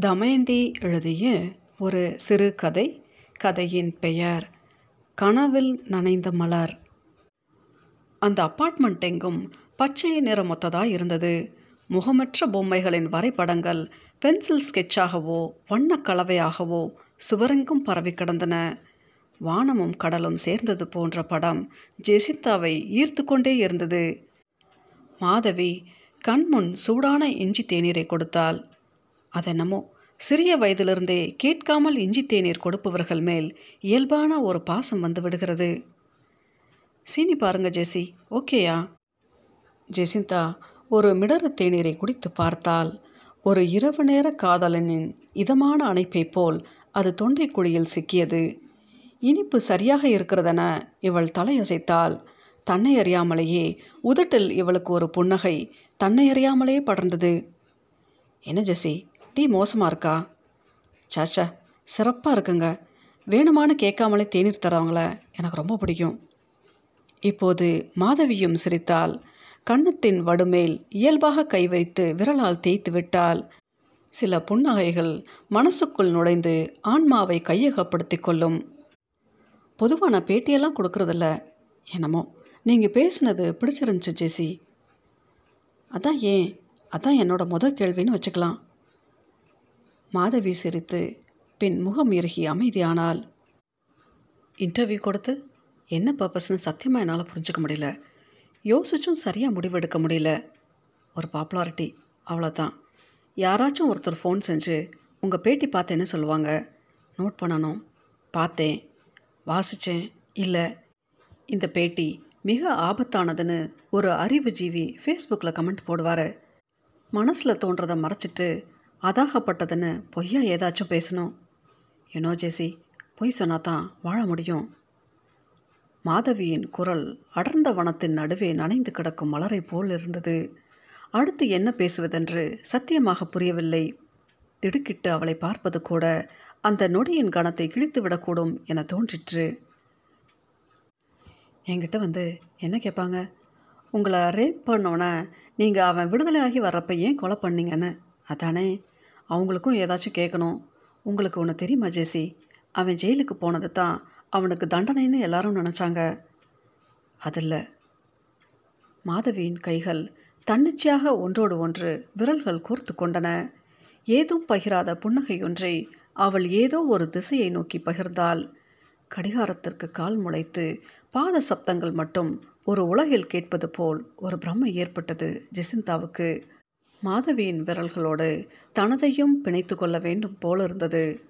தமயந்தி எழுதிய ஒரு சிறுகதை கதையின் பெயர் கனவில் நனைந்த மலர். அந்த அப்பார்ட்மெண்ட் எங்கும் பச்சை நிறமொத்ததாக இருந்தது. முகமற்ற பொம்மைகளின் வரைபடங்கள் பென்சில் ஸ்கெட்சாகவோ வண்ணக் கலவையாகவோ சுவரெங்கும் பரவி கிடந்தன. வானமும் கடலும் சேர்ந்தது போன்ற படம் ஜெசித்தாவை ஈர்த்து கொண்டே இருந்தது. மாதவி கண்முன் சூடான இஞ்சி தேநீரை கொடுத்தாள். அதென்னமோ சிறிய வயதிலிருந்தே கேட்காமல் இஞ்சி தேநீர் கொடுப்பவர்கள் மேல் இயல்பான ஒரு பாசம் வந்து விடுகிறது. சீனி பாருங்க ஜெசி. ஓகேயா? ஜெசிந்தா ஒரு மிடறு தேநீரை குடித்து பார்த்தால் ஒரு இரவு நேர காதலனின் இதமான அணைப்பை போல் அது தொண்டை குழியில் சிக்கியது. இனிப்பு சரியாக இருக்கிறதென இவள் தலையசைத்தாள். தன்னை அறியாமலேயே உதட்டில் இவளுக்கு ஒரு புன்னகை தன்னை அறியாமலே படர்ந்தது. என்ன ஜெசி? டீ மோசமாக இருக்கா? சாச்சா சிறப்பாக இருக்குங்க. வேணுமான்னு கேட்காமலே தேநீர் தரவங்கள எனக்கு ரொம்ப பிடிக்கும். இப்போது மாதவியும் சிரித்தால் கன்னத்தின் வடுமேல் இயல்பாக கை வைத்து விரலால் தேய்த்து விட்டால் சில புன்னகைகள் மனசுக்குள் நுழைந்து ஆன்மாவை கையகப்படுத்தி கொள்ளும். பொதுவாக நான் பேட்டியெல்லாம் கொடுக்கறதில்ல. என்னமோ நீங்கள் பேசுனது பிடிச்சிருந்துச்சு ஜெசி. அதான் ஏன்? அதான் என்னோட முதல் கேள்வின்னு வச்சுக்கலாம். மாதவி சிரித்து பின் முகம் இறுகி அமைதியானாள். இன்டர்வியூ கொடுத்து என்ன பர்பஸ்னு சத்தியமாக என்னால் புரிஞ்சுக்க முடியல. யோசிச்சும் சரியாக முடிவெடுக்க முடியல. ஒரு பாப்புலாரிட்டி அவ்வளோதான் யாராச்சும் ஒருத்தர் ஃபோன் செஞ்சு உங்கள் பேட்டி பார்த்தேன்னு சொல்லுவாங்க. நோட் பண்ணணும். பார்த்தேன். வாசித்தேன் இல்லை. இந்த பேட்டி மிக ஆபத்தானதுன்னு ஒரு அறிவுஜீவி ஃபேஸ்புக்கில் கமெண்ட் போடுவார். மனசில் தோன்றதை மறைச்சிட்டு அதாகப்பட்டதுன்னு பொய்யா ஏதாச்சும் பேசணும். யூனோ ஜெசி பொய் சொன்னா தான் வாழ முடியும். மாதவியின் குரல் அடர்ந்த வனத்தின் நடுவே நனைந்து கிடக்கும் மலரை போல் இருந்தது. அடுத்து என்ன பேசுவதென்று சத்தியமாக புரியவில்லை. திடுக்கிட்டு அவளை பார்ப்பது கூட அந்த நொடியின் கணத்தை கிழித்து விடக்கூடும் என தோன்றிற்று. என்கிட்ட வந்து என்ன கேட்பாங்க உங்களை ரேப் பண்ணோன்னே நீங்கள் அவன் விடுதலையாகி வர்றப்ப ஏன் கொலை பண்ணீங்கன்னு? அதானே? அவங்களுக்கும் ஏதாச்சும் கேட்கணும் உங்களுக்கு ஒன்று தெரியுமா ஜெசி? அவன் ஜெயிலுக்கு போனது தான் அவனுக்கு தண்டனைன்னு எல்லாரும் நினச்சாங்க. அதில் மாதவியின் கைகள் தன்னிச்சையாக ஒன்றோடு ஒன்று விரல்கள் கோர்த்து கொண்டன. ஏதும் பகிராத புன்னகையொன்றை அவள் ஏதோ ஒரு திசையை நோக்கி பகிர்ந்தாள். கடிகாரத்திற்கு கால் முளைத்து பாத சப்தங்கள் மட்டும் ஒரு உலகில் கேட்பது போல் ஒரு பிரம்மை ஏற்பட்டது ஜெசிந்தாவுக்கு. மாதவியின் விரல்களோடு தனதையும் பிணைத்து கொள்ள வேண்டும் போல இருந்தது.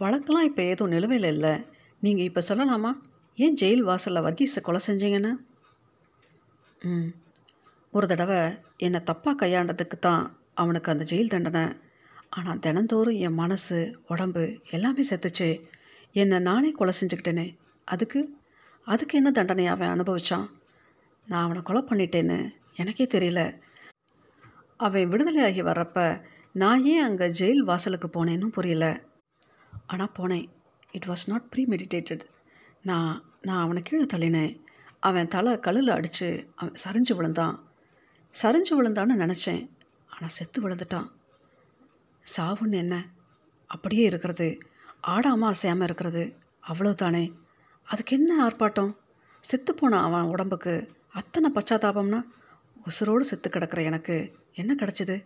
வழக்கெல்லாம் இப்போ ஏதோ நிலுவையில் இல்லை. நீங்கள் இப்போ சொல்லலாமா? ஏன் ஜெயில் வாசலில் வர்கீஸை கொலை செஞ்சீங்கன்னு? ம். ஒரு தடவை என்னை தப்பாக கையாண்டதுக்கு தான் அவனுக்கு அந்த ஜெயில் தண்டனை. ஆனால் தினந்தோறும் என் மனசு உடம்பு எல்லாமே செத்துச்சு. என்னை நானே கொலை செஞ்சுக்கிட்டேனே. அதுக்கு அதுக்கு என்ன தண்டனை அவன் அனுபவிச்சான்? நான் அவனை கொலை பண்ணிட்டேன்னு எனக்கே தெரியல. அவன் விடுதலையாகி வர்றப்ப நான் ஏன் அங்கே ஜெயில் வாசலுக்கு போனேன்னு புரியல. ஆனால் போனேன். It was not premeditated நான் நான் அவனை கீழே தள்ளினேன். அவன் தலை கல்லில் அடித்து அவன் சரிஞ்சு விழுந்தான். சரிஞ்சு விழுந்தான்னு நினச்சேன். ஆனால் செத்து விழுந்துட்டான். சாவுன்னு என்ன? அப்படியே இருக்கிறது. ஆடாமல் அசையாமல் இருக்கிறது. அவ்வளோதானே அதுக்கு என்ன ஆர்ப்பாட்டம்? செத்து அவன் உடம்புக்கு. அத்தனை பச்சாதாபம்னா உசுரோடு செத்து கிடக்கிற எனக்கு. என்ன கிடச்சிது?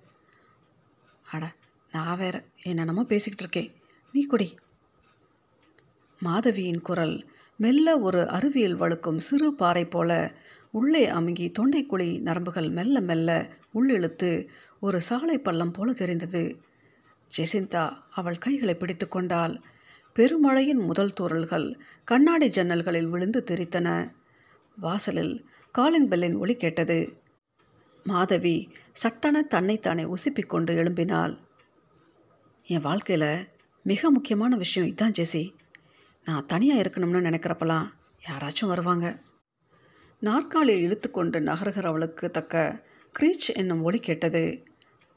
அட நான் வேற என்னென்னமோ பேசிக்கிட்டு இருக்கேன். நீ குடி. மாதவியின் குரல் மெல்ல ஒரு அருவியில் வழுக்கும் சிறு பாறை போல உள்ளே அமுங்கி தொண்டைக்குழி நரம்புகள் மெல்ல மெல்ல உள்ளிழுத்து ஒரு சாலை பள்ளம் போல தெரிந்தது. ஜெசிந்தா அவள் கைகளை பிடித்து கொண்டாள். பெருமழையின் முதல் தூரல்கள் கண்ணாடி ஜன்னல்களில் விழுந்து தெரித்தன. வாசலில் காலிங் பெல்லின் ஒளி கேட்டது. மாதவி சட்டென தன்னைத்தானே உசுப்பிக்கொண்டு எழும்பினாள். என் வாழ்க்கையில் மிக முக்கியமான விஷயம் இதுதான் ஜெசி. நான் தனியாக இருக்கணும்னு நினைக்கிறப்பலாம் யாராச்சும் வருவாங்க. நாற்காலியை இழுத்துக்கொண்டு நகர்கிறவளுக்கு தக்க க்ரீச் என்னும் ஒளி கேட்டது.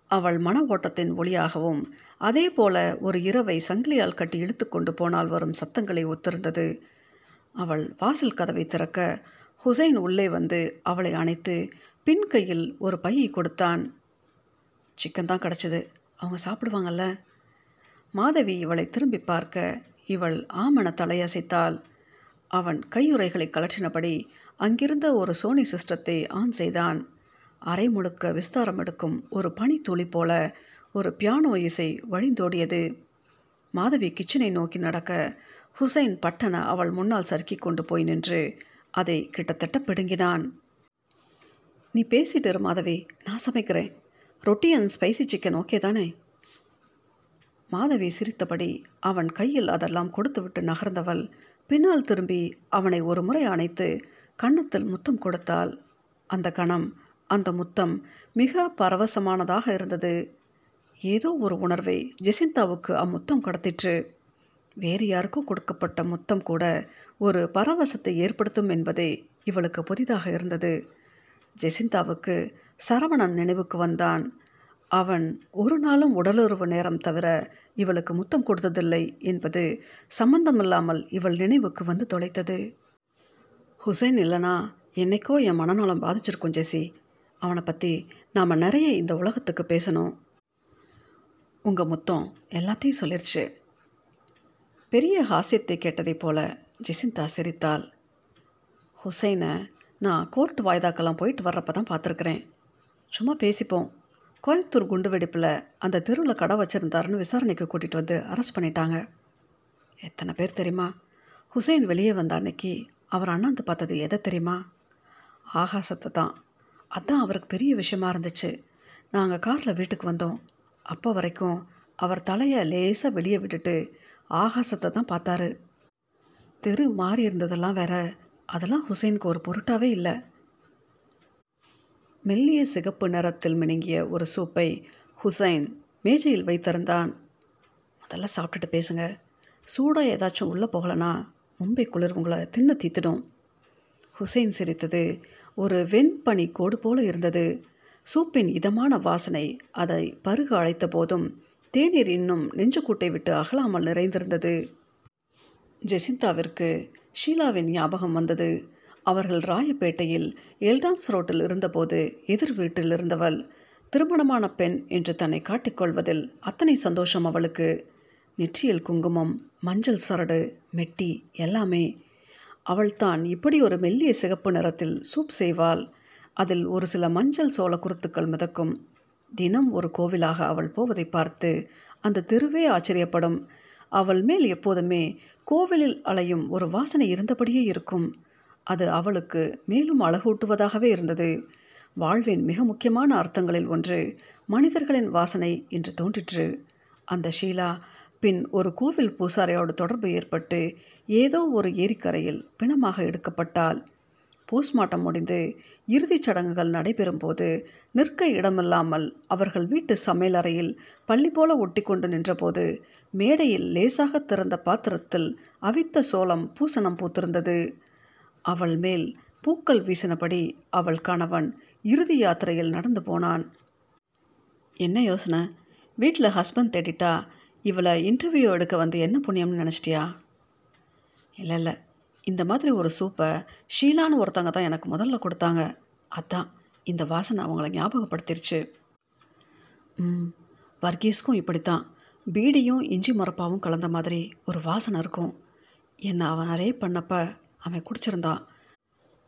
அவள் மன ஓட்டத்தின் ஒளியாகவும் அதே போல ஒரு இரவை சங்கிலியால் கட்டி இழுத்துக்கொண்டு போனால் வரும் சத்தங்களை ஒத்திருந்தது. அவள் வாசல் கதவை திறக்க ஹுசைன் உள்ளே வந்து அவளை அணைத்து பின் கையில் ஒரு பையை கொடுத்தான். சிக்கன் தான் கிடச்சிது. அவங்க சாப்பிடுவாங்கல்ல. மாதவி இவளை திரும்பி பார்க்க இவள் ஆமண தலையசைத்தாள். அவன் கையுறைகளை கலற்றினபடி அங்கிருந்த ஒரு சோனி சிஸ்டத்தை ஆன் செய்தான். அரை முழுக்க விஸ்தாரம் எடுக்கும் ஒரு பனித்துளி போல ஒரு பியானோ இசை வழிந்தோடியது. மாதவி கிச்சனை நோக்கி நடக்க ஹுசைன் பட்டன அவள் முன்னால் சறுக்கி கொண்டு போய் நின்று அதை கிட்டத்தட்ட பிடுங்கினான். நீ பேசிட்டு இரு மாதவி நான் சமைக்கிறேன். ரொட்டி அண்ட் ஸ்பைசி சிக்கன் ஓகே தானே? மாதவி சிரித்தபடி அவன் கையில் அதெல்லாம் கொடுத்துவிட்டு நகர்ந்தவள் பின்னால் திரும்பி அவனை ஒரு முறை அணைத்து கன்னத்தில் முத்தம் கொடுத்தாள். அந்த கணம் அந்த முத்தம் மிக பரவசமானதாக இருந்தது. ஏதோ ஒரு உணர்வை ஜெசிந்தாவுக்கு அம்முத்தம் கடத்திற்று. வேறு யாருக்கோ கொடுக்கப்பட்ட முத்தம் கூட ஒரு பரவசத்தை ஏற்படுத்தும் என்பதே இவளுக்கு புதிதாக இருந்தது. ஜெசிந்தாவுக்கு சரவணன் நினைவுக்கு வந்தான். அவன் ஒரு நாளும் உடலுறவு நேரம் தவிர இவளுக்கு முத்தம் கொடுத்ததில்லை என்பது சம்பந்தமில்லாமல் இவள் நினைவுக்கு வந்து தொலைத்தது. ஹுசைன் இல்லைனா என்னைக்கோ என் மனநலம் பாதிச்சிருக்கும் ஜெசி. அவனை பற்றி நாம் நிறைய இந்த உலகத்துக்கு பேசணும். உங்கள் முத்தம் எல்லாத்தையும் சொல்லிருச்சு. பெரிய ஹாஸ்யத்தை கேட்டதைப் போல ஜெசிந்தா சிரித்தாள். ஹுசைனை நான் கோர்ட் வாய்தாக்கெல்லாம் போயிட்டு வர்றப்ப தான் பார்த்துருக்குறேன். சும்மா பேசிப்போம். கோயம்புத்தூர் குண்டு வெடிப்பில் அந்த தெருவில் கடை வச்சுருந்தாருன்னு விசாரணைக்கு கூட்டிகிட்டு வந்து அரெஸ்ட் பண்ணிட்டாங்க. எத்தனை பேர் தெரியுமா? ஹுசைன் வெளியே வந்த அன்னைக்கு அவர் அண்ணாந்து பார்த்தது எதை தெரியுமா? ஆகாசத்தை தான். அதான் அவருக்கு பெரிய விஷயமா இருந்துச்சு. நாங்கள் காரில் வீட்டுக்கு வந்தோம். அப்போ வரைக்கும் அவர் தலையை லேசாக வெளியே விட்டுட்டு ஆகாசத்தை தான் பார்த்தாரு. தெரு மாறி இருந்ததெல்லாம் வேற. அதெல்லாம் ஹுசைனுக்கு ஒரு பொருட்டாவே இல்லை. மெல்லிய சிகப்பு நிறத்தில் மினுங்கிய ஒரு சூப்பை ஹுசைன் மேஜையில் வைத்திருந்தான். முதல்ல சாப்பிட்டுட்டு பேசுங்க. சூடாக ஏதாச்சும் உள்ளே போகலனா மும்பை குளிர் உங்களை தின்னு தீத்துடும். ஹுசைன் சிரித்தது. ஒரு வெண்பனி கோடு போல இருந்தது. சூப்பின் இதமான வாசனை அதை பருக அழைத்த போதும் தேநீர் இன்னும் நெஞ்சுக்கூட்டை விட்டு அகலாமல் நிறைந்திருந்தது. ஜெசிந்தாவிற்கு ஷீலாவின் ஞாபகம் வந்தது. அவர்கள் ராயப்பேட்டையில் எல்டாம்ஸ் ரோட்டில் இருந்தபோது எதிர் வீட்டில் இருந்தவள் திருமணமான பெண் என்று தன்னை காட்டிக்கொள்வதில் அத்தனை சந்தோஷம் அவளுக்கு. நெற்றியில் குங்குமம் மஞ்சள் சரடு மெட்டி எல்லாமே. அவள்தான் இப்படி ஒரு மெல்லிய சிகப்பு நிறத்தில் சூப் செய்வாள். அதில் ஒரு சில மஞ்சள் சோள குருத்துக்கள் மிதக்கும். தினம் ஒரு கோவிலாக அவள் போவதை பார்த்து அந்த தெருவே ஆச்சரியப்படும். அவள் மேல் எப்போதுமே கோவிலில் அலையும் ஒரு வாசனை இருந்தபடியே இருக்கும். அது அவளுக்கு மேலும் அழகூட்டுவதாகவே இருந்தது. வாழ்வின் மிக முக்கியமான அர்த்தங்களில் ஒன்று மனிதர்களின் வாசனை என்று தோன்றிற்று. அந்த ஷீலா பின் ஒரு கோவில் பூசாரியோடு தொடர்பு ஏற்பட்டு ஏதோ ஒரு ஏரிக்கரையில் பிணமாக எடுக்கப்பட்டாள். போஸ்ட்மார்ட்டம் முடிந்து இறுதிச் சடங்குகள் நடைபெறும் போது நிற்க இடமில்லாமல் அவர்கள் வீட்டு சமையலறையில் பள்ளி போல ஒட்டி கொண்டு நின்றபோது மேடையில் லேசாக திறந்த பாத்திரத்தில் அவித்த சோளம் பூசணம் பூத்திருந்தது. அவள் மேல் பூக்கள் வீசினபடி அவள் கணவன் இறுதி யாத்திரையில் நடந்து போனான். என்ன யோசனை? வீட்டில் ஹஸ்பண்ட் தேடிட்டா? இவளை இன்டர்வியூ எடுக்க வந்து என்ன புண்ணியம்னு நினச்சிட்டியா? இல்லை இல்லை. இந்த மாதிரி ஒரு சூப்பை ஷீலான்னு ஒருத்தங்க தான் எனக்கு முதல்ல கொடுத்தாங்க. அதான் இந்த வாசனை அவங்கள ஞாபகப்படுத்திருச்சு. ம் வர்கீஸ்க்கும் இப்படித்தான். பீடியும் இஞ்சி மரப்பாவும் கலந்த மாதிரி ஒரு வாசனை இருக்கும். என்னை அவன் ரேப் பண்ணப்ப அவன் குடிச்சிருந்தான்.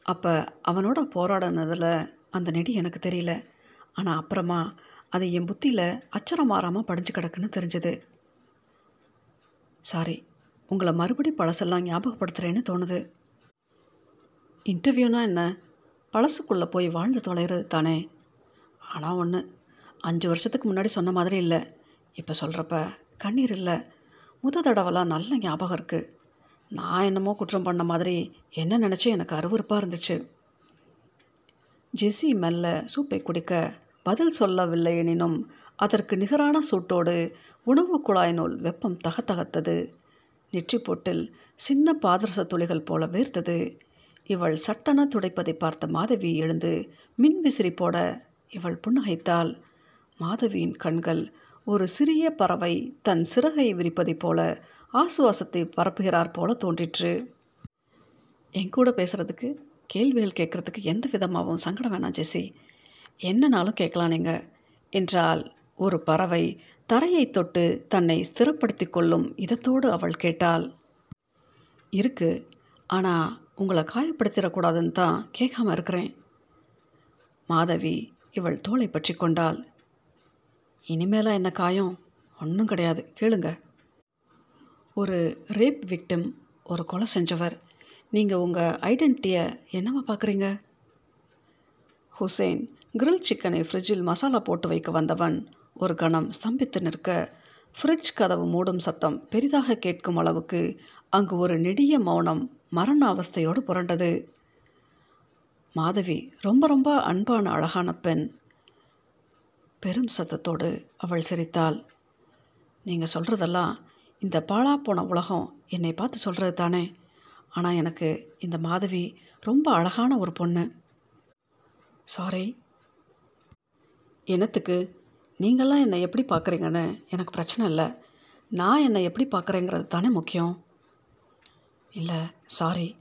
அப்போ அவனோட போராடினதில் அந்த நெடி எனக்கு தெரியல. ஆனால் அப்புறமா அது என் புத்தியில் அச்சரம் மாறாமல் படிஞ்சு கிடக்குன்னு தெரிஞ்சது. சாரி உங்களை மறுபடி பழசெல்லாம் ஞாபகப்படுத்துகிறேன்னு தோணுது. இன்டர்வியூனா என்ன? பழசுக்குள்ளே போய் வாழ்ந்து தொலைகிறது தானே. ஆனால் ஒன்று அஞ்சு வருஷத்துக்கு முன்னாடி சொன்ன மாதிரி இல்லை. இப்போ சொல்கிறப்ப கண்ணீர் இல்லை. முத தடவைலாம் நல்ல ஞாபகம் இருக்குது நான் என்னமோ குற்றம் பண்ண மாதிரி என்ன நினச்சி எனக்கு அருவருப்பாக இருந்துச்சு. ஜெஸி மெல்ல சூப்பை குடிக்க பதில் சொல்லவில்லை எனினும் அதற்கு நிகரான சூட்டோடு உணவு குழாயினுள் வெப்பம் தகத்தகத்தது. நெற்றி போட்டில் சின்ன பாதரச துளிகள் போல வேர்த்தது. இவள் சட்டன துடைப்பதை பார்த்த மாதவி எழுந்து மின் விசிறி போட இவள் புன்னகைத்தாள். மாதவியின் கண்கள் ஒரு சிறிய பறவை தன் சிறகை விரிப்பதைப் போல ஆசுவாசத்தை பரப்புகிறார் போல தோன்றிற்று. என் கூட பேசுகிறதுக்கு கேள்விகள் கேட்குறதுக்கு எந்த விதமாகவும் சங்கடம் வேணாம் ஜெசி. என்னனாலும் கேட்கலாம் நீங்கள் என்றால் ஒரு பறவை தரையை தொட்டு தன்னை ஸ்திரப்படுத்தி கொள்ளும் இதத்தோடு அவள் கேட்டாள். இருக்கு. ஆனால் உங்களை காயப்படுத்திடக்கூடாதுன்னு தான் கேட்காம இருக்கிறேன். மாதவி இவள் தோளை பற்றி கொண்டாள். இனிமேலாம் என்ன காயம்? ஒன்றும் கிடையாது. கேளுங்க. ஒரு ரேப் விக்டிம் ஒரு கொலை செஞ்சவர். நீங்கள் உங்கள் ஐடென்டிட்டியை என்னவா பார்க்குறீங்க? ஹுசேன் கிரில் சிக்கனை ஃப்ரிட்ஜில் மசாலா போட்டு வைக்க வந்தவன். ஒரு கணம் ஸ்தம்பித்து நிற்க ஃப்ரிட்ஜ் கதவு மூடும் சத்தம் பெரிதாக கேட்கும் அளவுக்கு அங்கு ஒரு நெடிய மௌனம் மரண அவஸ்தையோடு புரண்டது. மாதவி ரொம்ப ரொம்ப அன்பான அழகான பெண் பெரும் சத்தத்தோடு அவள் சிரித்தாள். நீங்கள் சொல்கிறதெல்லாம் இந்த பாழா போன உலகம் என்னை பார்த்து சொல்கிறது தானே? ஆனால் எனக்கு இந்த மாதவி ரொம்ப அழகான ஒரு பொண்ணு. சாரி என்னத்துக்கு? நீங்கள்லாம் என்னை எப்படி பார்க்குறீங்கன்னு எனக்கு பிரச்சனை இல்லை. நான் என்னை எப்படி பார்க்குறேங்கிறது தானே முக்கியம். இல்லை சாரி.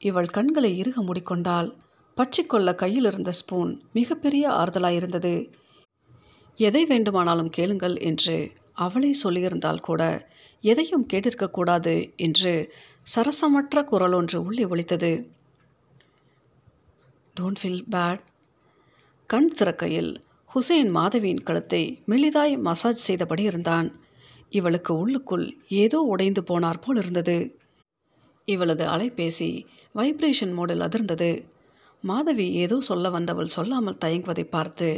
இவள் கண்களை இறுக மூடிக்கொண்டால் பற்றிக்கொள்ள கையில் இருந்த ஸ்பூன் மிகப்பெரிய ஆறுதலாக இருந்தது எதை வேண்டுமானாலும் கேளுங்கள் என்று அவளே சொல்லியிருந்தால் கூட எதையும் கேட்டிருக்கக்கூடாது என்று சரசமற்ற குரல் ஒன்று உள்ளே ஒழித்தது டோன்ட் ஃபீல் பேட் கண் திறக்கையில் ஹுசேன் மாதவியின் கழுத்தை மெலிதாய் மசாஜ் செய்தபடி இருந்தான். இவளுக்கு உள்ளுக்குள் ஏதோ உடைந்து போனார் போல் இருந்தது. இவளது அலைபேசி வைப்ரேஷன் மோடில் அதிர்ந்தது. மாதவி ஏதோ சொல்ல வந்தவள் சொல்லாமல் தயங்குவதை பார்த்து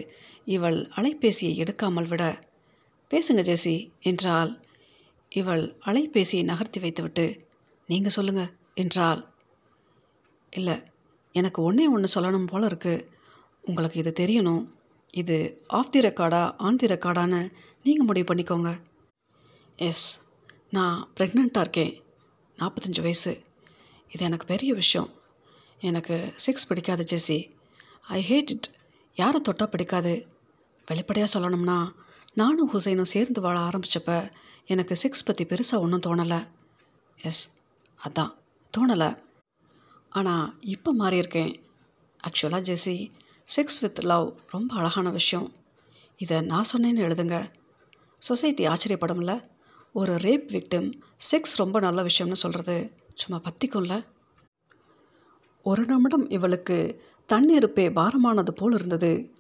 இவள் அலைபேசியை எடுக்காமல் விட பேசுங்க ஜெசி என்றாள். இவள் அலைபேசியை நகர்த்தி வைத்துவிட்டு நீங்கள் சொல்லுங்க என்றாள். இல்லை எனக்கு ஒன்றே ஒன்று சொல்லணும் போல இருக்குது உங்களுக்கு இது தெரியணும். இது ஆஃப் தி ரெக்கார்டா ஆன் தி ரெக்கார்டான்னு நீங்கள் முடிவு பண்ணிக்கோங்க. எஸ் நான் ப்ரெக்னெண்ட்டாக இருக்கேன். நாற்பத்தஞ்சு வயசு. இது எனக்கு பெரிய விஷயம். எனக்கு செக்ஸ் பிடிக்காது ஜெஸ்ஸி. ஐ ஹேட் இட் யாரை தொட்டால் பிடிக்காது. வெளிப்படையாக சொல்லணும்னா நானும் ஹுசைனும் சேர்ந்து வாழ ஆரம்பித்தப்ப எனக்கு செக்ஸ் பற்றி பெருசாக ஒன்றும் தோணலை. எஸ் அதான். தோணலை. ஆனால் இப்போ மாறியிருக்கேன். ஆக்சுவலாக ஜெஸ்ஸி செக்ஸ் வித் லவ் ரொம்ப அழகான விஷயம். இதை நான் சொன்னேன்னு எழுதுங்க. சொசைட்டி ஆச்சரியப்படும்ல. ஒரு ரேப் விக்டிம் செக்ஸ் ரொம்ப நல்ல விஷயம்னு சொல்கிறது சும்மா பத்திக்கும்ல. ஒரு நிமிடம் இவளுக்கு தண்ணீருப்பே பாரமானது போல் இருந்தது.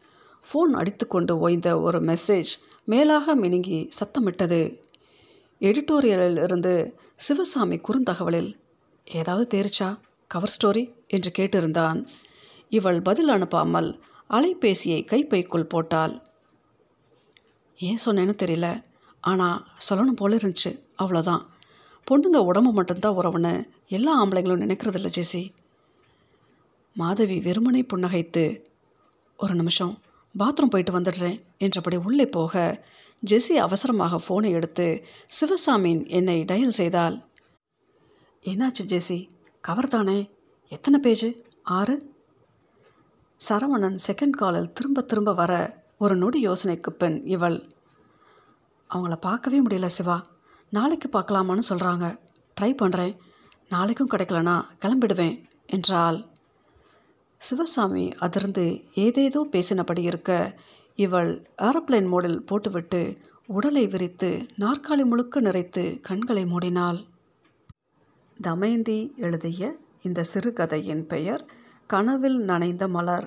ஃபோன் அடித்துக்கொண்டு ஓய்ந்த ஒரு மெசேஜ் மேலாக மினுங்கி சத்தமிட்டது. எடிட்டோரியலில் இருந்து சிவசாமி குறுந்தகவலில் ஏதாவது தேரிச்சா? கவர் ஸ்டோரி என்று கேட்டிருந்தான். இவள் பதில் அனுப்பாமல் அலைபேசியை கைப்பைக்குள் போட்டாள். ஏன் சொன்னேன்னு தெரியல. ஆனால் சொல்லணும் போல இருந்துச்சு. அவ்வளோதான் பொண்ணுங்க உடம்பு மட்டும்தான் உறவுன்னு எல்லா ஆம்பளைங்களும் நினைக்கிறதில்ல ஜெசி. மாதவி வெறுமனை புன்னகைத்து ஒரு நிமிஷம் பாத்ரூம் போயிட்டு வந்துடுறேன். என்றபடி உள்ளே போக ஜெஸ்ஸி அவசரமாக ஃபோனை எடுத்து சிவசாமியின் என்னை டயல் செய்தாள். என்னாச்சு ஜெஸி கவர் தானே எத்தனை பேஜு? ஆறு? சரவணன் செகண்ட் காலில் திரும்ப திரும்ப வர ஒரு நொடி யோசனைக்கு பின் இவள் அவங்கள பார்க்கவே முடியல சிவா. நாளைக்கு பார்க்கலாமான்னு சொல்கிறாங்க ட்ரை பண்ணுறேன் நாளைக்கும் கிடைக்கலனா கிளம்பிடுவேன் என்றாள். சிவசாமி அதிர்ந்து ஏதேதோ பேசினபடி இருக்க இவள் ஏரோப்ளேன் மோடில் போட்டுவிட்டு உடலை விரித்து நாற்காலி முழுக்க நிறைத்து கண்களை மூடினாள். தமயந்தி எழுதிய இந்த சிறுகதையின் பெயர் கனவில் நனைந்த மலர்.